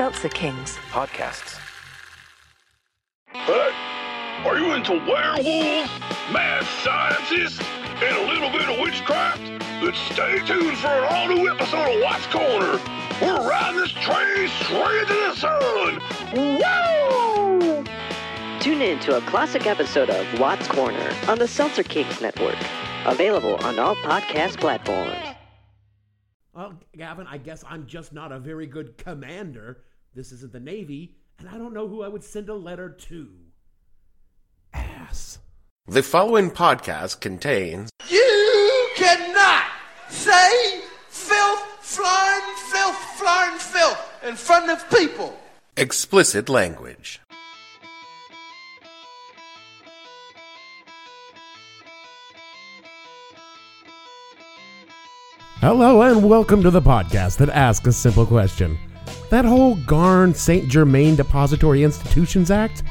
Seltzer Kings. Podcasts. Hey, are you into werewolves, mad scientists, and a little bit of witchcraft? Then stay tuned for an all-new episode of Watts Corner. We're riding this train straight to the sun. Woo! Tune in to a classic episode of Watts Corner on the Seltzer Kings Network. Available on all podcast platforms. Well, Gavin, I guess I'm just not a very good commander. This isn't the Navy, and I don't know who I would send a letter to. Ass. The following podcast contains You cannot say filth, flying filth, flying filth in front of people. explicit language. Hello, and welcome to the podcast that asks a simple question. That whole Garn St. Germain Depository Institutions Act?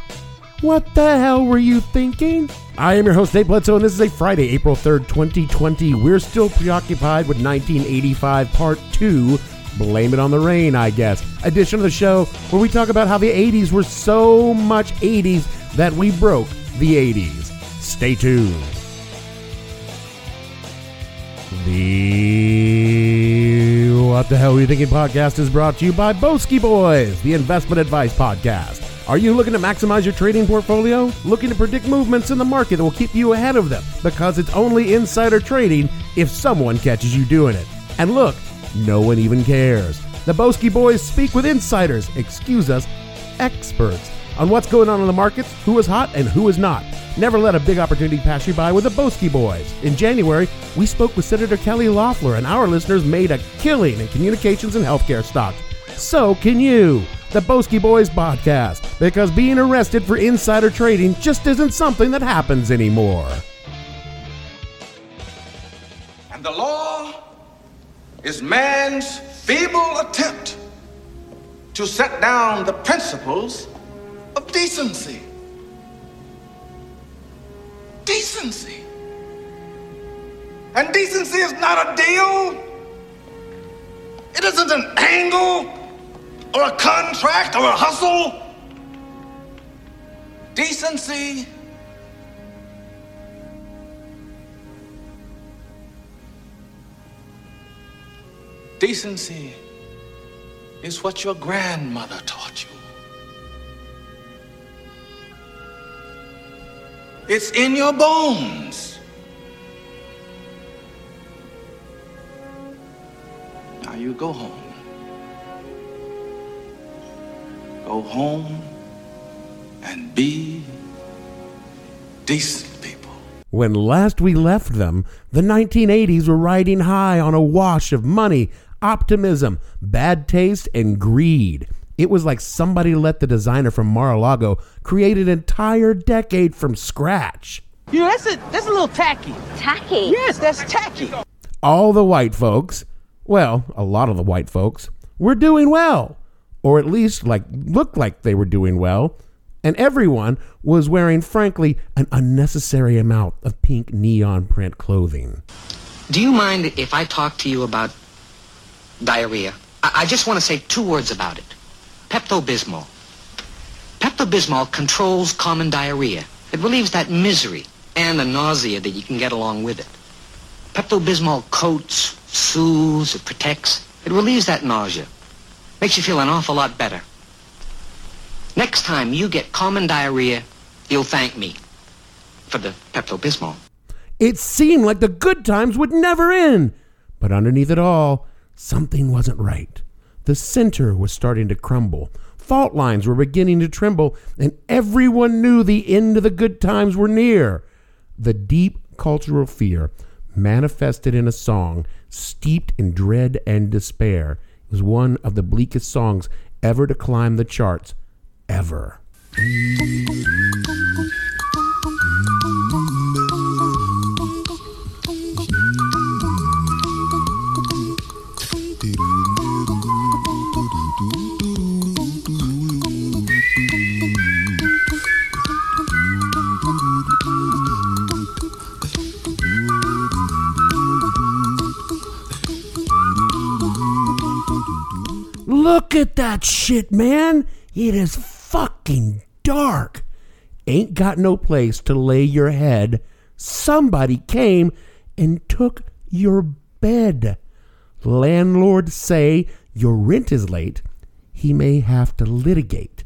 What the hell were you thinking? I am your host, Nate Bledsoe, and this is a Friday, April 3rd, 2020. We're still preoccupied with 1985 Part 2 Blame It on the Rain, I guess. Edition of the show where we talk about how the 80s were so much 80s that we broke the 80s. Stay tuned. The What the Hell Are You Thinking podcast is brought to you by Boesky Boys, the investment advice podcast. Are you looking to maximize your trading portfolio? Looking to predict movements in the market that will keep you ahead of them? Because it's only insider trading if someone catches you doing it. And look, no one even cares. The Boesky Boys speak with insiders, excuse us, experts, on what's going on in the markets, who is hot and who is not. Never let a big opportunity pass you by with the Boesky Boys. In January, we spoke with Senator Kelly Loeffler, and our listeners made a killing in communications and healthcare stocks. So can you. The Boesky Boys podcast, because being arrested for insider trading just isn't something that happens anymore. And the law is man's feeble attempt to set down the principles of decency. Decency. And decency is not a deal. It isn't an angle or a contract or a hustle. Decency Decency is what your grandmother taught you. It's in your bones. Now you go home. Go home and be decent people. When last we left them, the 1980s were riding high on a wash of money, optimism, bad taste, and greed. It was like somebody let the designer from Mar-a-Lago create an entire decade from scratch. You know, that's a that's a little tacky. Tacky. Yes, that's tacky. All the white folks, well, a lot of the white folks, were doing well, or at least like looked like they were doing well, and everyone was wearing frankly an unnecessary amount of pink neon print clothing. Do you mind if I talk to you about diarrhea? I, I just want to say two words about it. Pepto-Bismol. Pepto-Bismol controls common diarrhea. It relieves that misery and the nausea that you can get along with it. Pepto-Bismol coats, soothes, it protects. It relieves that nausea. Makes you feel an awful lot better. Next time you get common diarrhea, you'll thank me for the Pepto-Bismol. It seemed like the good times would never end. But underneath it all, something wasn't right. The center was starting to crumble. Fault lines were beginning to tremble, and everyone knew the end of the good times were near. The deep cultural fear manifested in a song steeped in dread and despair. It was one of the bleakest songs ever to climb the charts, ever. Look at that shit, man. It is fucking dark. Ain't got no place to lay your head. Somebody came and took your bed. Landlord say your rent is late. He may have to litigate.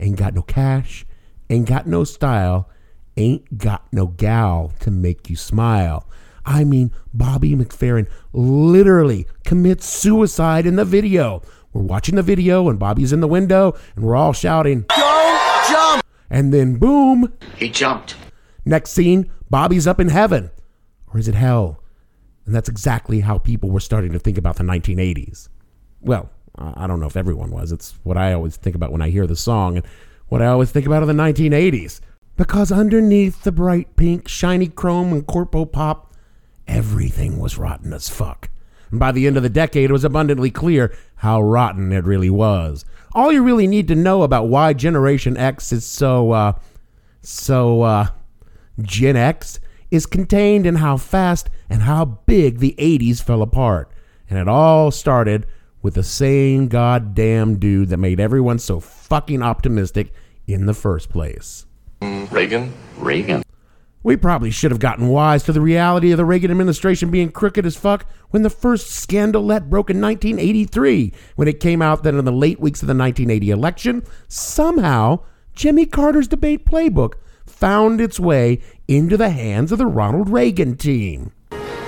Ain't got no cash, ain't got no style, ain't got no gal to make you smile. I mean, Bobby McFerrin literally commits suicide in the video. We're watching the video, and Bobby's in the window, and we're all shouting, Don't jump! and then boom, He jumped. next scene, Bobby's up in heaven. Or is it hell? And that's exactly how people were starting to think about the 1980s. Well, I don't know if everyone was. It's what I always think about when I hear the song and what I always think about in the 1980s. Because underneath the bright pink, shiny chrome and corpo pop, everything was rotten as fuck. And by the end of the decade, it was abundantly clear how rotten it really was. All you really need to know about why Generation X is so, uh, so, uh, Gen X is contained in how fast and how big the 80s fell apart. And it all started with the same goddamn dude that made everyone so fucking optimistic in the first place. Reagan? Reagan. We probably should have gotten wise to the reality of the Reagan administration being crooked as fuck when the first scandalette broke in 1983, when it came out that in the late weeks of the 1980 election, somehow Jimmy Carter's debate playbook found its way into the hands of the Ronald Reagan team.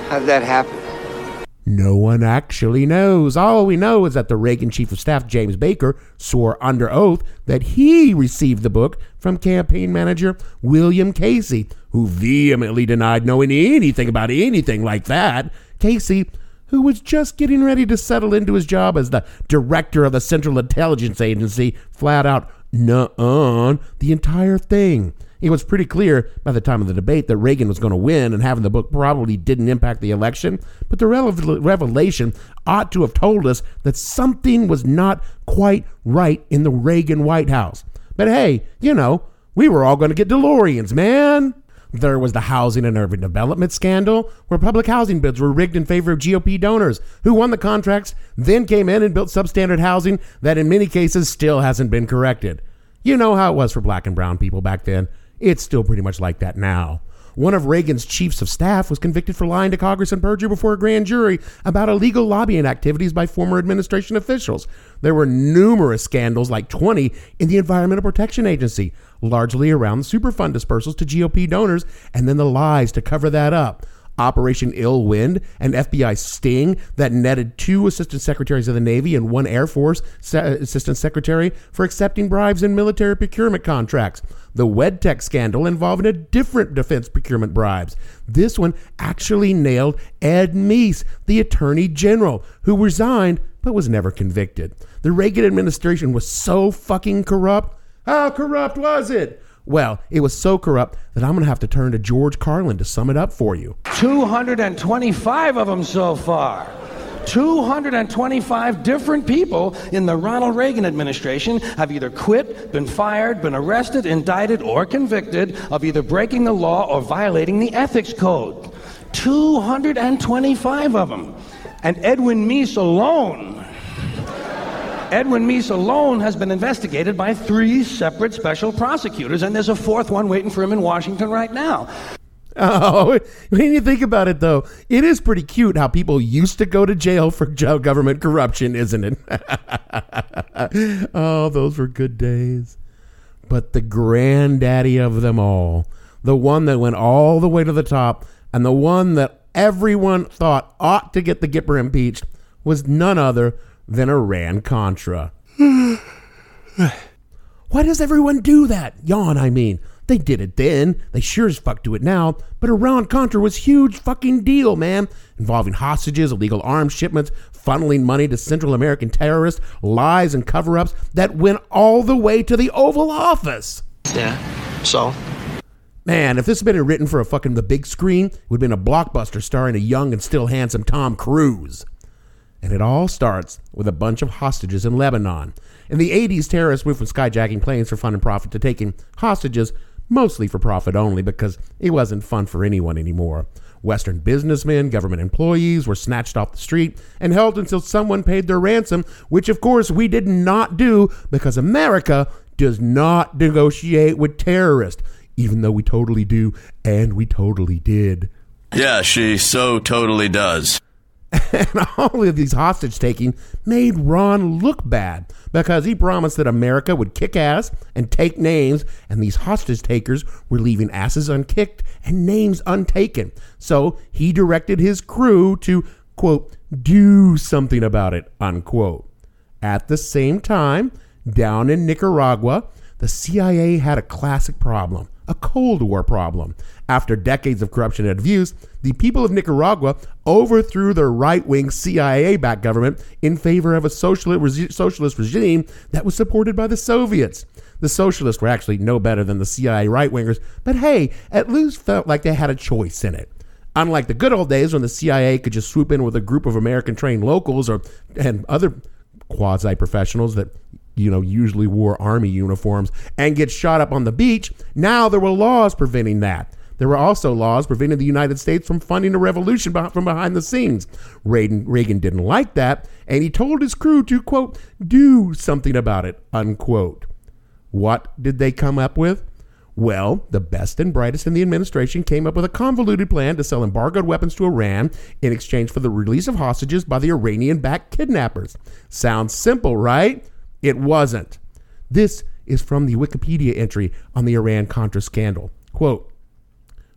How'd that happen? No one actually knows. All we know is that the Reagan chief of staff, James Baker, swore under oath that he received the book from campaign manager William Casey, who vehemently denied knowing anything about anything like that. Casey, who was just getting ready to settle into his job as the director of the Central Intelligence Agency, flat out nuh-uh the entire thing. It was pretty clear by the time of the debate that Reagan was going to win, and having the book probably didn't impact the election. But the revelation ought to have told us that something was not quite right in the Reagan White House. But hey, you know, we were all going to get DeLoreans, man. There was the housing and urban development scandal, where public housing bids were rigged in favor of GOP donors who won the contracts, then came in and built substandard housing that in many cases still hasn't been corrected. You know how it was for black and brown people back then. It's still pretty much like that now. One of Reagan's chiefs of staff was convicted for lying to Congress and perjury before a grand jury about illegal lobbying activities by former administration officials. There were numerous scandals, like 20, in the Environmental Protection Agency, largely around the Superfund dispersals to GOP donors and then the lies to cover that up. Operation Ill Wind, an FBI sting that netted two assistant secretaries of the Navy and one Air Force se- assistant secretary for accepting bribes in military procurement contracts. The WedTech scandal involving a different defense procurement bribes. This one actually nailed Ed Meese, the Attorney General, who resigned but was never convicted. The Reagan administration was so fucking corrupt. How corrupt was it? Well, it was so corrupt that I'm going to have to turn to George Carlin to sum it up for you. 225 of them so far. 225 different people in the Ronald Reagan administration have either quit, been fired, been arrested, indicted, or convicted of either breaking the law or violating the ethics code. 225 of them. And Edwin Meese alone Edwin Meese alone has been investigated by three separate special prosecutors, and there's a fourth one waiting for him in Washington right now. Oh, when you think about it, though, it is pretty cute how people used to go to jail for government corruption, isn't it? oh, those were good days. But the granddaddy of them all, the one that went all the way to the top, and the one that everyone thought ought to get the Gipper impeached, was none other than Iran Contra. Why does everyone do that? Yawn, I mean. They did it then. They sure as fuck do it now. But Iran Contra was huge fucking deal, man. Involving hostages, illegal arms shipments, funneling money to Central American terrorists, lies and cover ups that went all the way to the Oval Office. Yeah. So? Man, if this had been written for a fucking the big screen, it would have been a blockbuster starring a young and still handsome Tom Cruise. And it all starts with a bunch of hostages in Lebanon. In the 80s, terrorists moved from skyjacking planes for fun and profit to taking hostages, mostly for profit only, because it wasn't fun for anyone anymore. Western businessmen, government employees were snatched off the street and held until someone paid their ransom, which of course we did not do because America does not negotiate with terrorists, even though we totally do, and we totally did. Yeah, she so totally does. And all of these hostage taking made Ron look bad because he promised that America would kick ass and take names, and these hostage takers were leaving asses unkicked and names untaken. So he directed his crew to, quote, do something about it, unquote. At the same time, down in Nicaragua, the CIA had a classic problem, a Cold War problem. After decades of corruption and abuse, the people of Nicaragua overthrew their right wing CIA backed government in favor of a socialist, regime that was supported by the Soviets. The socialists were actually no better than the CIA right wingers, but hey, at least felt like they had a choice in it. Unlike the good old days when the CIA could just swoop in with a group of American trained locals or and other quasi professionals that you know usually wore army uniforms and get shot up on the beach, now there were laws preventing that. There were also laws preventing the United States from funding a revolution from behind the scenes. Reagan, Reagan didn't like that, and he told his crew to, quote, do something about it, unquote. What did they come up with? Well, the best and brightest in the administration came up with a convoluted plan to sell embargoed weapons to Iran in exchange for the release of hostages by the Iranian backed kidnappers. Sounds simple, right? It wasn't. This is from the Wikipedia entry on the Iran Contra scandal. Quote,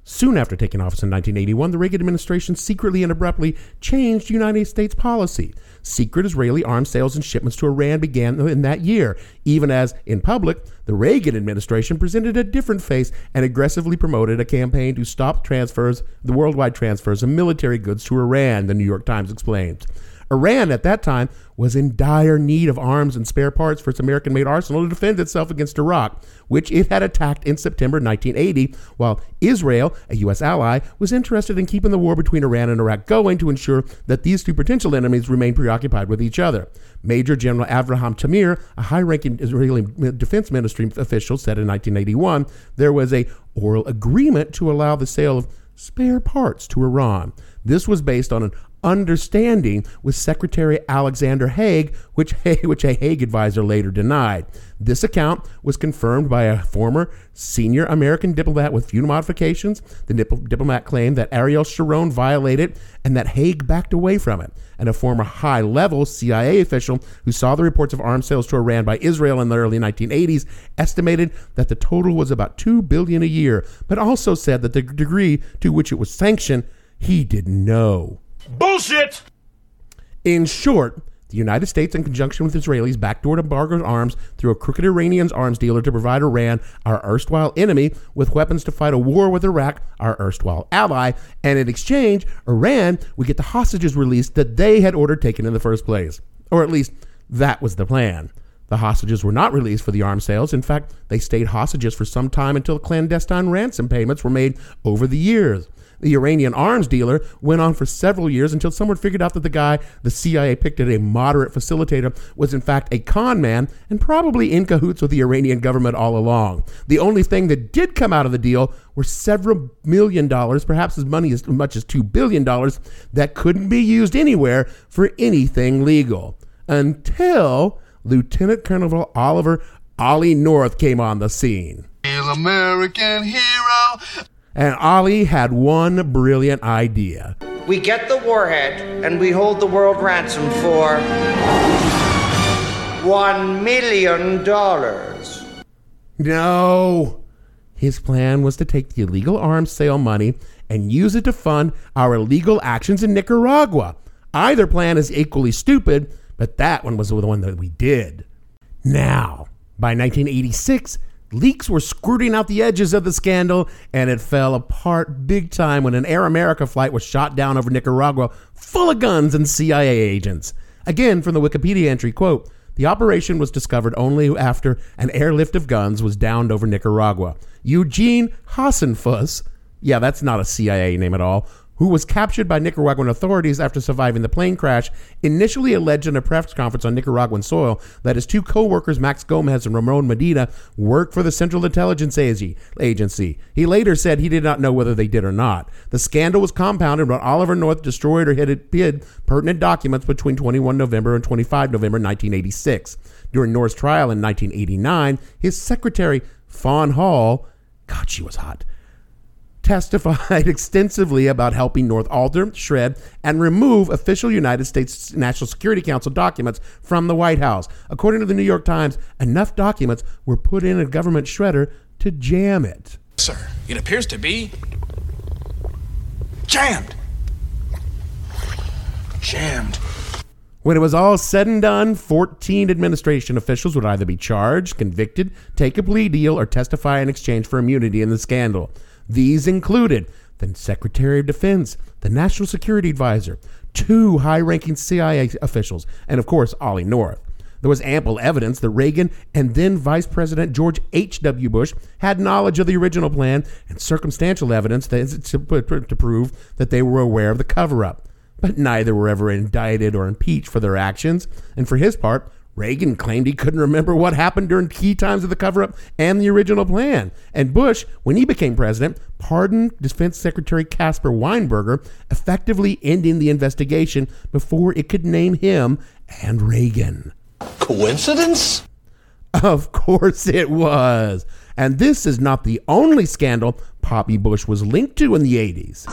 Soon after taking office in 1981, the Reagan administration secretly and abruptly changed United States policy. Secret Israeli arms sales and shipments to Iran began in that year, even as, in public, the Reagan administration presented a different face and aggressively promoted a campaign to stop transfers, the worldwide transfers of military goods to Iran, the New York Times explains. Iran at that time was in dire need of arms and spare parts for its American made arsenal to defend itself against Iraq, which it had attacked in September 1980, while Israel, a U.S. ally, was interested in keeping the war between Iran and Iraq going to ensure that these two potential enemies remained preoccupied with each other. Major General Avraham Tamir, a high ranking Israeli defense ministry official, said in 1981 there was a oral agreement to allow the sale of spare parts to Iran. This was based on an understanding with Secretary Alexander Haig, which, which a Haig advisor later denied. This account was confirmed by a former senior American diplomat with few modifications. The dip- diplomat claimed that Ariel Sharon violated and that Haig backed away from it. And a former high level CIA official who saw the reports of arms sales to Iran by Israel in the early 1980s estimated that the total was about 2 billion a year, but also said that the degree to which it was sanctioned he didn't know. Bullshit! In short, the United States, in conjunction with Israelis, backdoored embargoed arms through a crooked Iranian arms dealer to provide Iran, our erstwhile enemy, with weapons to fight a war with Iraq, our erstwhile ally, and in exchange, Iran would get the hostages released that they had ordered taken in the first place. Or at least, that was the plan. The hostages were not released for the arms sales. In fact, they stayed hostages for some time until clandestine ransom payments were made over the years the Iranian arms dealer, went on for several years until someone figured out that the guy the CIA picked as a moderate facilitator was in fact a con man and probably in cahoots with the Iranian government all along. The only thing that did come out of the deal were several million dollars, perhaps as money as much as two billion dollars, that couldn't be used anywhere for anything legal until Lieutenant Colonel Oliver Ollie North came on the scene. American hero. And Ollie had one brilliant idea. We get the warhead and we hold the world ransom for one million dollars. No. His plan was to take the illegal arms sale money and use it to fund our illegal actions in Nicaragua. Either plan is equally stupid, but that one was the one that we did. Now, by 1986, Leaks were squirting out the edges of the scandal, and it fell apart big time when an Air America flight was shot down over Nicaragua full of guns and CIA agents. Again, from the Wikipedia entry, quote, the operation was discovered only after an airlift of guns was downed over Nicaragua. Eugene Hasenfus, yeah, that's not a CIA name at all, who was captured by Nicaraguan authorities after surviving the plane crash, initially alleged in a press conference on Nicaraguan soil that his two co-workers, Max Gomez and Ramon Medina, worked for the Central Intelligence Agency. He later said he did not know whether they did or not. The scandal was compounded when Oliver North destroyed or hid, pertinent documents between 21 November and 25 November 1986. During North's trial in 1989, his secretary, Fawn Hall, God, she was hot, testified extensively about helping North alter, shred, and remove official United States National Security Council documents from the White House. According to the New York Times, enough documents were put in a government shredder to jam it. Sir, it appears to be jammed. Jammed. When it was all said and done, 14 administration officials would either be charged, convicted, take a plea deal, or testify in exchange for immunity in the scandal. These included the Secretary of Defense, the National Security Advisor, two high ranking CIA officials, and of course, Ollie North. There was ample evidence that Reagan and then Vice President George H.W. Bush had knowledge of the original plan and circumstantial evidence to, to prove that they were aware of the cover up. But neither were ever indicted or impeached for their actions, and for his part, Reagan claimed he couldn't remember what happened during key times of the cover up and the original plan. And Bush, when he became president, pardoned Defense Secretary Caspar Weinberger, effectively ending the investigation before it could name him and Reagan. Coincidence? Of course it was. And this is not the only scandal Poppy Bush was linked to in the 80s.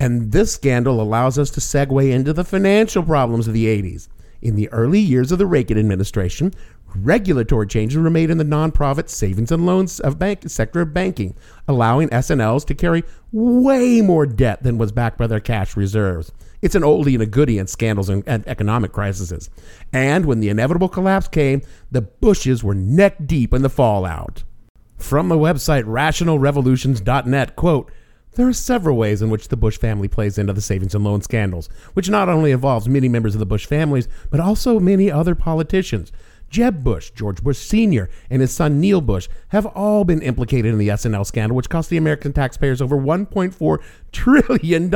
And this scandal allows us to segue into the financial problems of the 80s. In the early years of the Reagan administration, regulatory changes were made in the nonprofit savings and loans of bank sector of banking, allowing S&Ls to carry way more debt than was backed by their cash reserves. It's an oldie and a goodie in scandals and, and economic crises. And when the inevitable collapse came, the Bushes were neck deep in the fallout. From the website rationalrevolutions.net, quote, there are several ways in which the Bush family plays into the savings and loan scandals, which not only involves many members of the Bush families, but also many other politicians. Jeb Bush, George Bush Sr., and his son Neil Bush have all been implicated in the S&L scandal, which cost the American taxpayers over $1.4 trillion.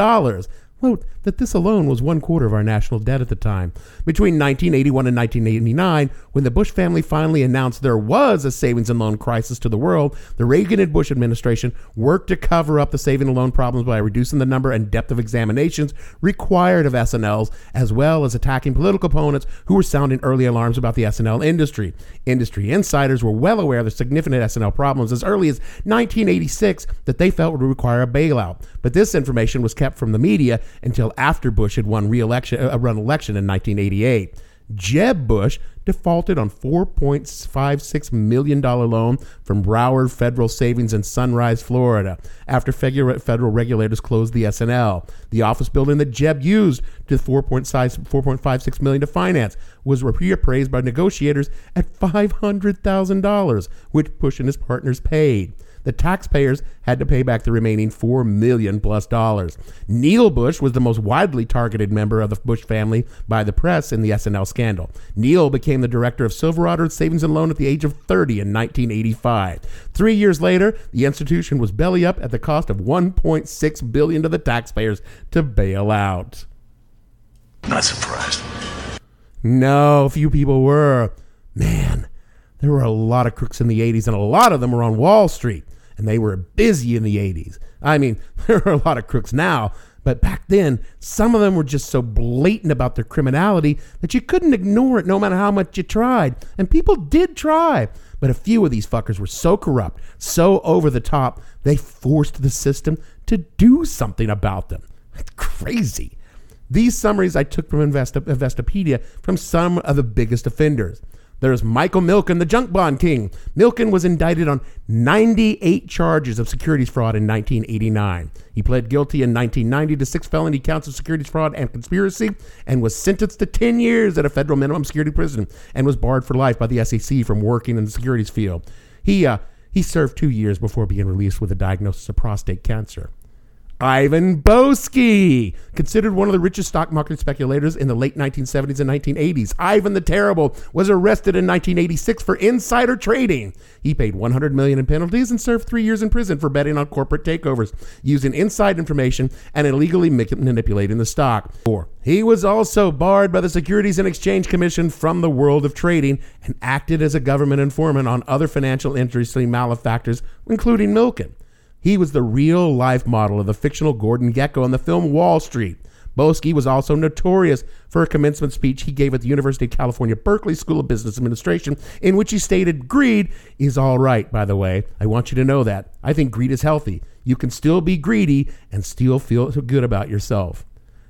Note that this alone was one quarter of our national debt at the time. Between 1981 and 1989, when the Bush family finally announced there was a savings and loan crisis to the world, the Reagan and Bush administration worked to cover up the saving and loan problems by reducing the number and depth of examinations required of S&Ls, as well as attacking political opponents who were sounding early alarms about the S&L industry. Industry insiders were well aware of the significant S&L problems as early as 1986 that they felt would require a bailout. But this information was kept from the media until after Bush had won re-election, uh, run election in 1988. Jeb Bush defaulted on $4.56 million loan from Broward Federal Savings in Sunrise, Florida, after federal regulators closed the S&L. The office building that Jeb used to 4.56 million to finance was reappraised by negotiators at $500,000, which Bush and his partners paid the taxpayers had to pay back the remaining 4 million plus dollars. Neil Bush was the most widely targeted member of the Bush family by the press in the S&L scandal. Neil became the director of Silverado Savings and Loan at the age of 30 in 1985. 3 years later, the institution was belly up at the cost of 1.6 billion to the taxpayers to bail out. Not surprised. No, few people were. Man, there were a lot of crooks in the 80s, and a lot of them were on Wall Street and they were busy in the 80s. I mean, there are a lot of crooks now, but back then, some of them were just so blatant about their criminality that you couldn't ignore it no matter how much you tried. And people did try. But a few of these fuckers were so corrupt, so over the top, they forced the system to do something about them. Crazy. These summaries I took from Invest- Investopedia from some of the biggest offenders. There's Michael Milken, the junk bond king. Milken was indicted on 98 charges of securities fraud in 1989. He pled guilty in 1990 to six felony counts of securities fraud and conspiracy and was sentenced to 10 years at a federal minimum security prison and was barred for life by the SEC from working in the securities field. He, uh, he served two years before being released with a diagnosis of prostate cancer. Ivan Boesky, considered one of the richest stock market speculators in the late 1970s and 1980s. Ivan the Terrible was arrested in 1986 for insider trading. He paid 100 million in penalties and served 3 years in prison for betting on corporate takeovers, using inside information and illegally manipulating the stock. Four. He was also barred by the Securities and Exchange Commission from the world of trading and acted as a government informant on other financial industry malefactors, including Milken. He was the real life model of the fictional Gordon Gekko in the film Wall Street. Boesky was also notorious for a commencement speech he gave at the University of California, Berkeley School of Business Administration, in which he stated, Greed is all right, by the way. I want you to know that. I think greed is healthy. You can still be greedy and still feel good about yourself.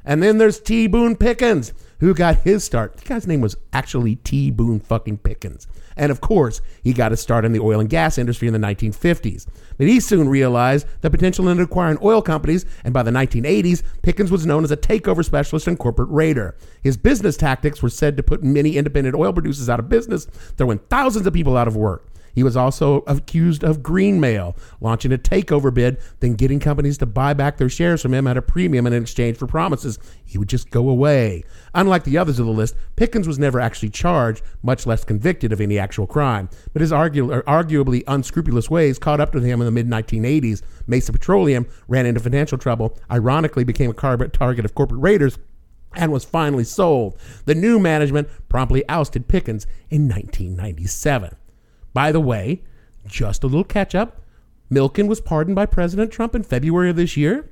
And then there's T. Boone Pickens, who got his start. The guy's name was actually T. Boone fucking Pickens. And of course, he got his start in the oil and gas industry in the 1950s. But he soon realized the potential in acquiring oil companies, and by the 1980s, Pickens was known as a takeover specialist and corporate raider. His business tactics were said to put many independent oil producers out of business, throwing thousands of people out of work. He was also accused of greenmail, launching a takeover bid, then getting companies to buy back their shares from him at a premium in exchange for promises he would just go away. Unlike the others of the list, Pickens was never actually charged, much less convicted of any actual crime. But his argu- er, arguably unscrupulous ways caught up to him in the mid 1980s. Mesa Petroleum ran into financial trouble, ironically became a target of corporate raiders and was finally sold. The new management promptly ousted Pickens in 1997. By the way, just a little catch up. Milken was pardoned by President Trump in February of this year.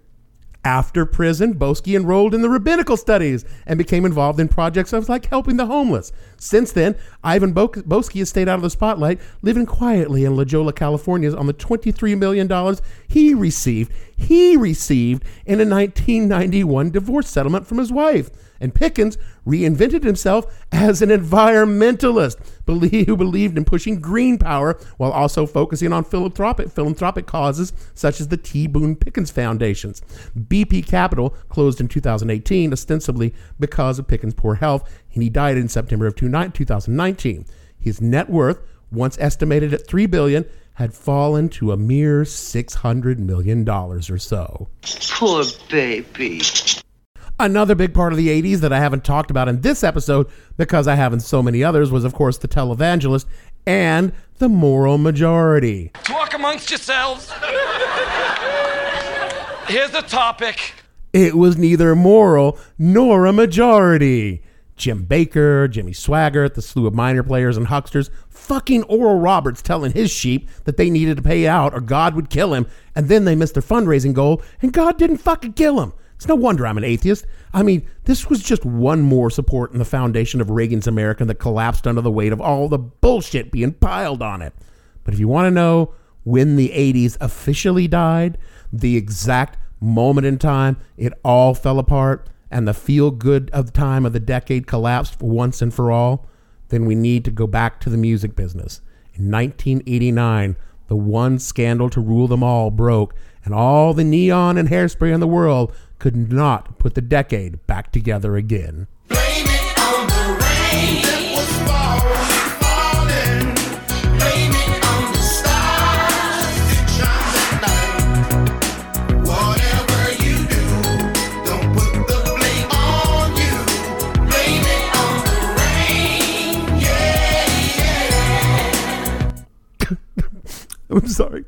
After prison, Boesky enrolled in the rabbinical studies and became involved in projects of like helping the homeless. Since then, Ivan Bo- Boesky has stayed out of the spotlight, living quietly in La Jolla, California, on the $23 million he received. He received in a 1991 divorce settlement from his wife and Pickens reinvented himself as an environmentalist who believed in pushing green power while also focusing on philanthropic, philanthropic causes such as the T. Boone Pickens Foundations. BP Capital closed in 2018, ostensibly because of Pickens' poor health, and he died in September of 2019. His net worth, once estimated at 3 billion, had fallen to a mere $600 million or so. Poor baby. Another big part of the 80s that I haven't talked about in this episode because I haven't so many others was, of course, the televangelist and the moral majority. Talk amongst yourselves. Here's the topic. It was neither moral nor a majority. Jim Bakker, Jimmy Swaggart, the slew of minor players and hucksters, fucking Oral Roberts telling his sheep that they needed to pay out or God would kill him, and then they missed their fundraising goal, and God didn't fucking kill him. It's no wonder I'm an atheist. I mean, this was just one more support in the foundation of Reagan's America that collapsed under the weight of all the bullshit being piled on it. But if you want to know when the 80s officially died, the exact moment in time it all fell apart and the feel good of time of the decade collapsed for once and for all, then we need to go back to the music business. In 1989, the one scandal to rule them all broke, and all the neon and hairspray in the world could not put the decade back together again. I'm sorry.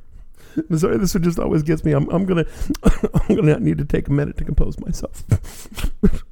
Sorry. This one just always gets me. I'm, I'm gonna I'm gonna need to take a minute to compose myself.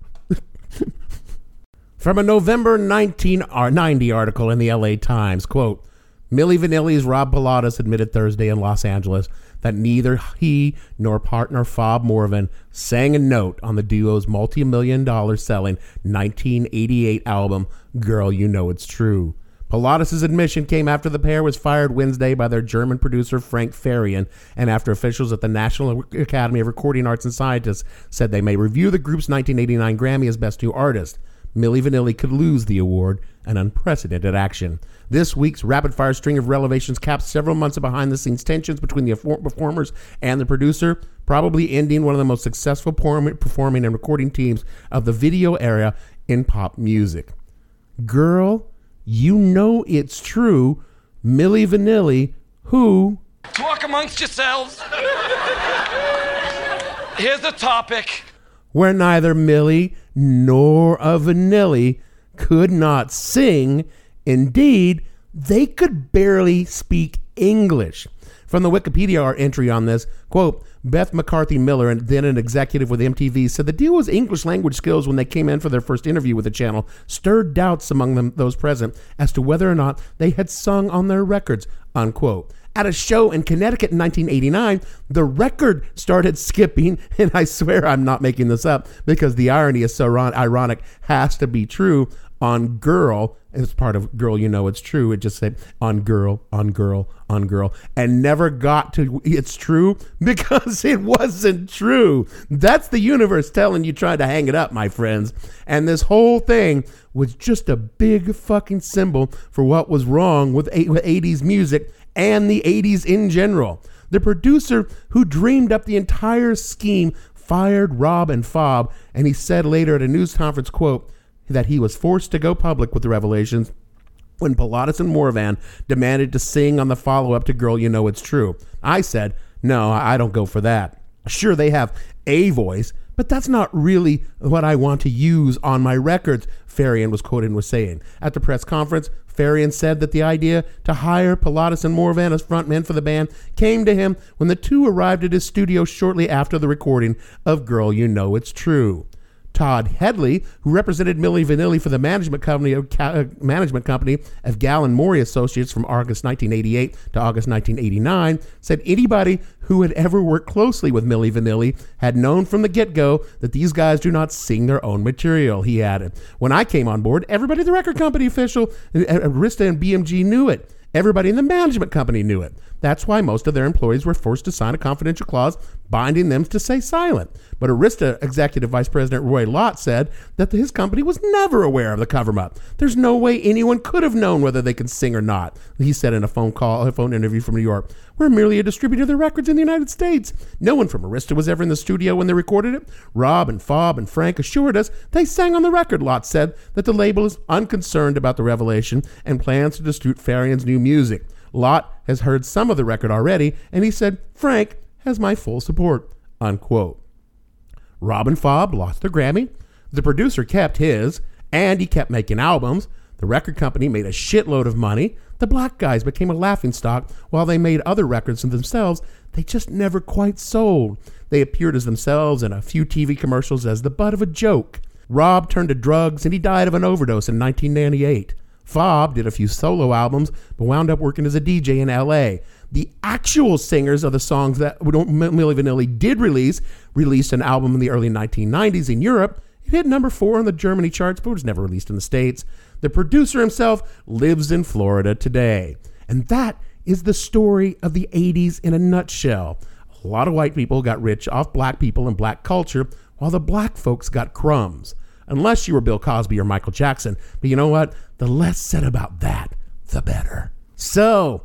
From a November 1990 uh, article in the LA Times, quote, Milli Vanilli's Rob Pilatus admitted Thursday in Los Angeles that neither he nor partner Fob Morvan sang a note on the duo's multi-million dollar selling 1988 album Girl You Know It's True. Pilatus' admission came after the pair was fired Wednesday by their German producer Frank Farian, and after officials at the National Academy of Recording Arts and Sciences said they may review the group's 1989 Grammy as Best New Artist. Milli Vanilli could lose the award, an unprecedented action. This week's rapid fire string of revelations capped several months of behind the scenes tensions between the performers and the producer, probably ending one of the most successful performing and recording teams of the video era in pop music. Girl, you know it's true. Milli Vanilli, who. Talk amongst yourselves. Here's the topic. where neither Milli nor a Vanilli could not sing. Indeed, they could barely speak English. From the Wikipedia entry on this, quote, Beth McCarthy Miller, and then an executive with MTV, said the deal was English language skills when they came in for their first interview with the channel stirred doubts among them, those present as to whether or not they had sung on their records, unquote. At a show in Connecticut in 1989, the record started skipping, and I swear I'm not making this up because the irony is so ironic, has to be true on Girl. It's part of Girl, you know it's true. It just said on Girl, on Girl, on Girl, and never got to It's True because it wasn't true. That's the universe telling you trying to hang it up, my friends. And this whole thing was just a big fucking symbol for what was wrong with, with 80s music and the 80s in general. The producer who dreamed up the entire scheme fired Rob and Fob, and he said later at a news conference, quote, that he was forced to go public with the revelations when Pilatus and Morvan demanded to sing on the follow up to Girl You Know It's True. I said, no, I don't go for that. Sure, they have a voice, but that's not really what I want to use on my records, Farian was quoted with saying. At the press conference, Farian said that the idea to hire Pilatus and Morvan as frontmen for the band came to him when the two arrived at his studio shortly after the recording of Girl You Know It's True. Todd Headley, who represented Milli Vanilli for the management company of uh, management company of Gallin Morey Associates from August 1988 to August 1989, said anybody who had ever worked closely with Milli Vanilli had known from the get-go that these guys do not sing their own material. He added, "When I came on board, everybody at the record company official, uh, Arista and BMG knew it." Everybody in the management company knew it. That's why most of their employees were forced to sign a confidential clause binding them to stay silent. But Arista Executive Vice President Roy Lott said that his company was never aware of the cover up. There's no way anyone could have known whether they could sing or not, he said in a phone call, a phone interview from New York. We're merely a distributor of the records in the United States. No one from Arista was ever in the studio when they recorded it. Rob and Fob and Frank assured us they sang on the record, Lott said, that the label is unconcerned about the revelation and plans to distribute Farian's new music. Lott has heard some of the record already, and he said, Frank has my full support, unquote. Rob and Fob lost their Grammy. The producer kept his, and he kept making albums. The record company made a shitload of money. The black guys became a laughingstock while they made other records themselves. They just never quite sold. They appeared as themselves in a few TV commercials as the butt of a joke. Rob turned to drugs and he died of an overdose in 1998. Fob did a few solo albums, but wound up working as a DJ in LA. The actual singers of the songs that Milli Vanilli did release released an album in the early 1990s in Europe. It hit number four on the Germany charts, but was never released in the States. The producer himself lives in Florida today. And that is the story of the 80s in a nutshell. A lot of white people got rich off black people and black culture, while the black folks got crumbs. Unless you were Bill Cosby or Michael Jackson. But you know what? The less said about that, the better. So,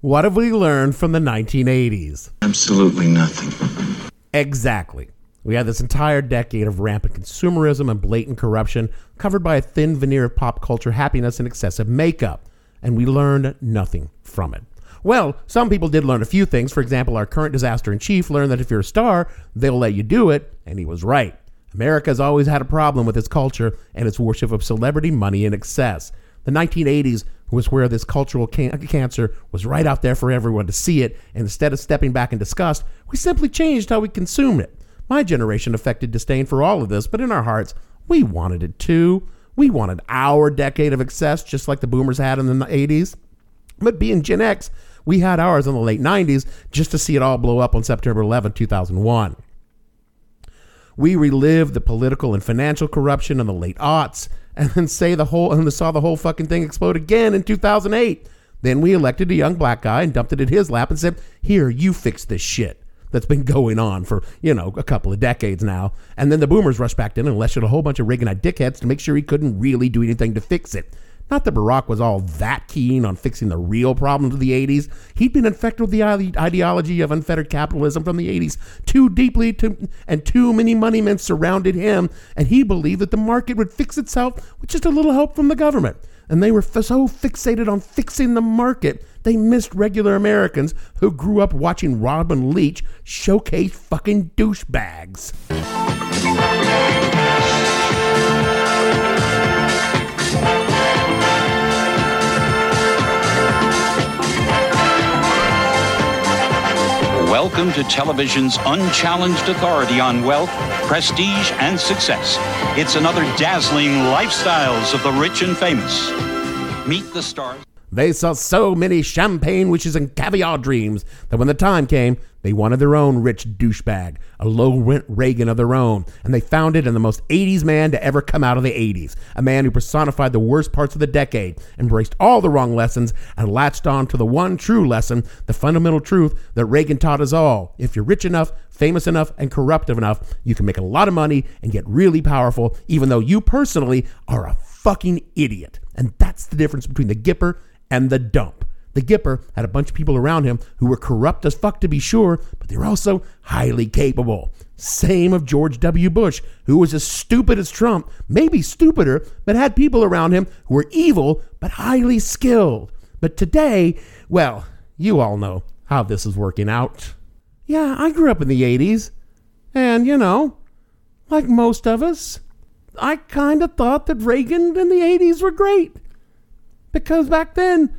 what have we learned from the 1980s? Absolutely nothing. Exactly. We had this entire decade of rampant consumerism and blatant corruption covered by a thin veneer of pop culture happiness and excessive makeup, and we learned nothing from it. Well, some people did learn a few things. For example, our current disaster in chief learned that if you're a star, they'll let you do it, and he was right. America has always had a problem with its culture and its worship of celebrity, money, and excess. The 1980s was where this cultural can- cancer was right out there for everyone to see it, and instead of stepping back in disgust, we simply changed how we consumed it. My generation affected disdain for all of this, but in our hearts, we wanted it too. We wanted our decade of excess, just like the boomers had in the 80s. But being Gen X, we had ours in the late 90s just to see it all blow up on September 11, 2001. We relived the political and financial corruption in the late aughts and then say the whole and saw the whole fucking thing explode again in 2008. Then we elected a young black guy and dumped it in his lap and said, "Here, you fix this shit." That's been going on for, you know, a couple of decades now. And then the boomers rushed back in and elected a whole bunch of Reaganite dickheads to make sure he couldn't really do anything to fix it. Not that Barack was all that keen on fixing the real problems of the 80s. He'd been infected with the ideology of unfettered capitalism from the 80s too deeply, to, and too many money men surrounded him, and he believed that the market would fix itself with just a little help from the government. and they were so fixated on fixing the market, they missed regular Americans who grew up watching Robin Leach showcase fucking douchebags. Welcome to television's unchallenged authority on wealth, prestige, and success. It's another dazzling lifestyles of the rich and famous. Meet the stars. They saw so many champagne wishes and caviar dreams that when the time came, they wanted their own rich douchebag, a low rent Reagan of their own, and they found it in the most 80s man to ever come out of the 80s. A man who personified the worst parts of the decade, embraced all the wrong lessons, and latched on to the one true lesson, the fundamental truth that Reagan taught us all. If you're rich enough, famous enough, and corruptive enough, you can make a lot of money and get really powerful, even though you personally are a fucking idiot. And that's the difference between the Gipper and the dump. The Gipper had a bunch of people around him who were corrupt as fuck to be sure, but they were also highly capable. Same of George W. Bush, who was as stupid as Trump, maybe stupider, but had people around him who were evil but highly skilled. But today, well, you all know how this is working out. Yeah, I grew up in the 80s, and you know, like most of us, I kind of thought that Reagan and the 80s were great. Because back then,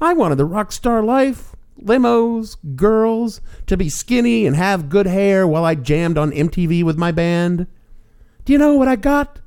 I wanted the rock star life limos, girls, to be skinny and have good hair while I jammed on MTV with my band. Do you know what I got?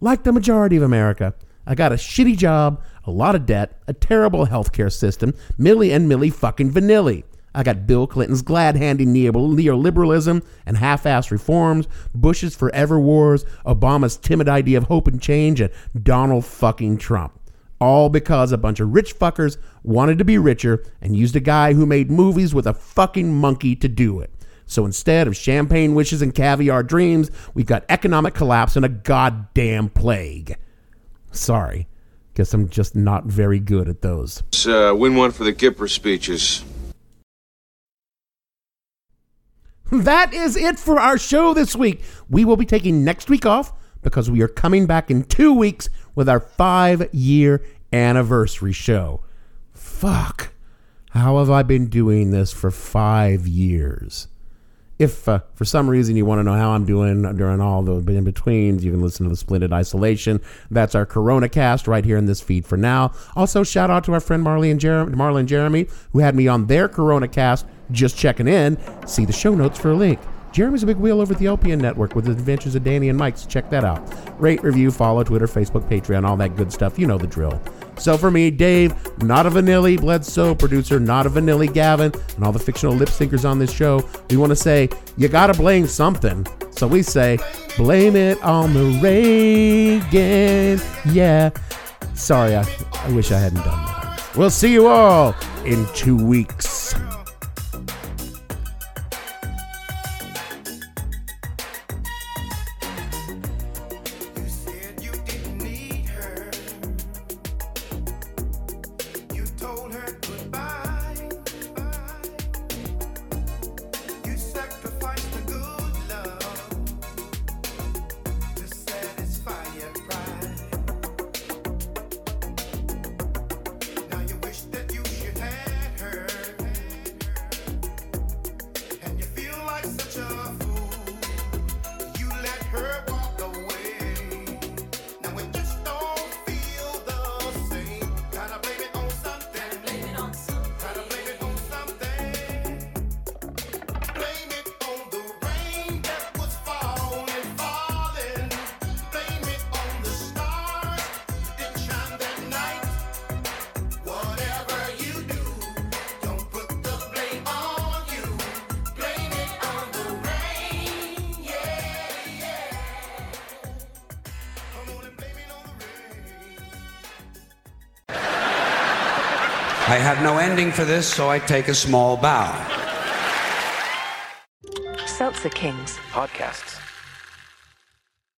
Like the majority of America, I got a shitty job, a lot of debt, a terrible healthcare system, Milli and Milli fucking vanilli. I got Bill Clinton's glad handing neoliberalism and half assed reforms, Bush's forever wars, Obama's timid idea of hope and change, and Donald fucking Trump. All because a bunch of rich fuckers wanted to be richer and used a guy who made movies with a fucking monkey to do it. So instead of champagne wishes and caviar dreams, we've got economic collapse and a goddamn plague. Sorry. Guess I'm just not very good at those. Uh, win one for the Gipper speeches. That is it for our show this week. We will be taking next week off because we are coming back in two weeks with our five year anniversary show. Fuck. How have I been doing this for five years? If uh, for some reason you want to know how I'm doing during all the in betweens, you can listen to the Splendid Isolation. That's our Corona cast right here in this feed for now. Also, shout out to our friend Marley and Jeremy, Marley and Jeremy, who had me on their Corona cast. Just checking in. See the show notes for a link. Jeremy's a big wheel over at the LPN network with the adventures of Danny and Mike, so check that out. Rate, review, follow, Twitter, Facebook, Patreon, all that good stuff. You know the drill. So for me, Dave, not a Vanilli Bledsoe, producer, not a Vanilli Gavin, and all the fictional lip syncers on this show, we want to say, you gotta blame something. So we say, blame it on the Reagan. Yeah. Sorry, I, I wish I hadn't done that. We'll see you all in two weeks. I have no ending for this, so I take a small bow. Seltzer Kings. Podcasts.